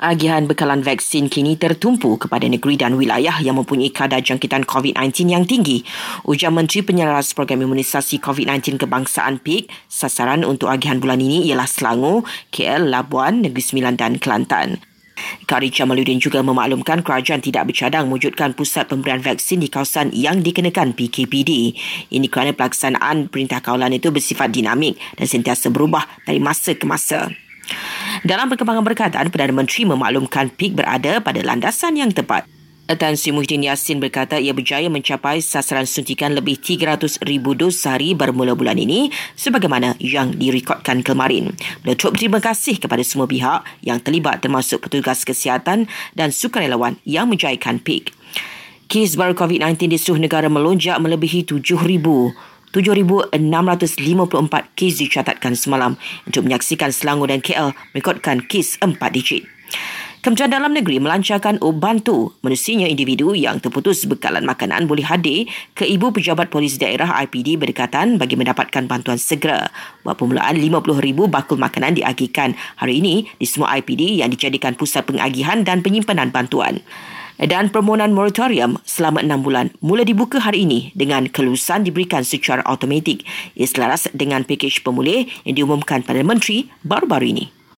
Agihan bekalan vaksin kini tertumpu kepada negeri dan wilayah yang mempunyai kadar jangkitan COVID-19 yang tinggi. Ujar Menteri Penyelaras Program Imunisasi COVID-19 Kebangsaan PIK, sasaran untuk agihan bulan ini ialah Selangor, KL, Labuan, Negeri Sembilan dan Kelantan. Kari Jamaluddin juga memaklumkan kerajaan tidak bercadang mewujudkan pusat pemberian vaksin di kawasan yang dikenakan PKPD. Ini kerana pelaksanaan perintah kawalan itu bersifat dinamik dan sentiasa berubah dari masa ke masa. Dalam perkembangan berkaitan, Perdana Menteri memaklumkan PIK berada pada landasan yang tepat. Tan Sri Muhyiddin Yassin berkata ia berjaya mencapai sasaran suntikan lebih 300 ribu dos sehari bermula bulan ini sebagaimana yang direkodkan kemarin. Beliau berterima kasih kepada semua pihak yang terlibat termasuk petugas kesihatan dan sukarelawan yang menjayakan PIK. Kes baru COVID-19 di seluruh negara melonjak melebihi 7,000. 7,654 kes dicatatkan semalam untuk menyaksikan Selangor dan KL merekodkan kes 4 digit. Kementerian Dalam Negeri melancarkan Ubantu. Menusinya individu yang terputus bekalan makanan boleh hadir ke Ibu Pejabat Polis Daerah IPD berdekatan bagi mendapatkan bantuan segera. Buat permulaan 50,000 bakul makanan diagihkan hari ini di semua IPD yang dijadikan pusat pengagihan dan penyimpanan bantuan dan permohonan moratorium selama enam bulan mula dibuka hari ini dengan kelulusan diberikan secara automatik. Ia selaras dengan pakej pemulih yang diumumkan pada Menteri baru-baru ini.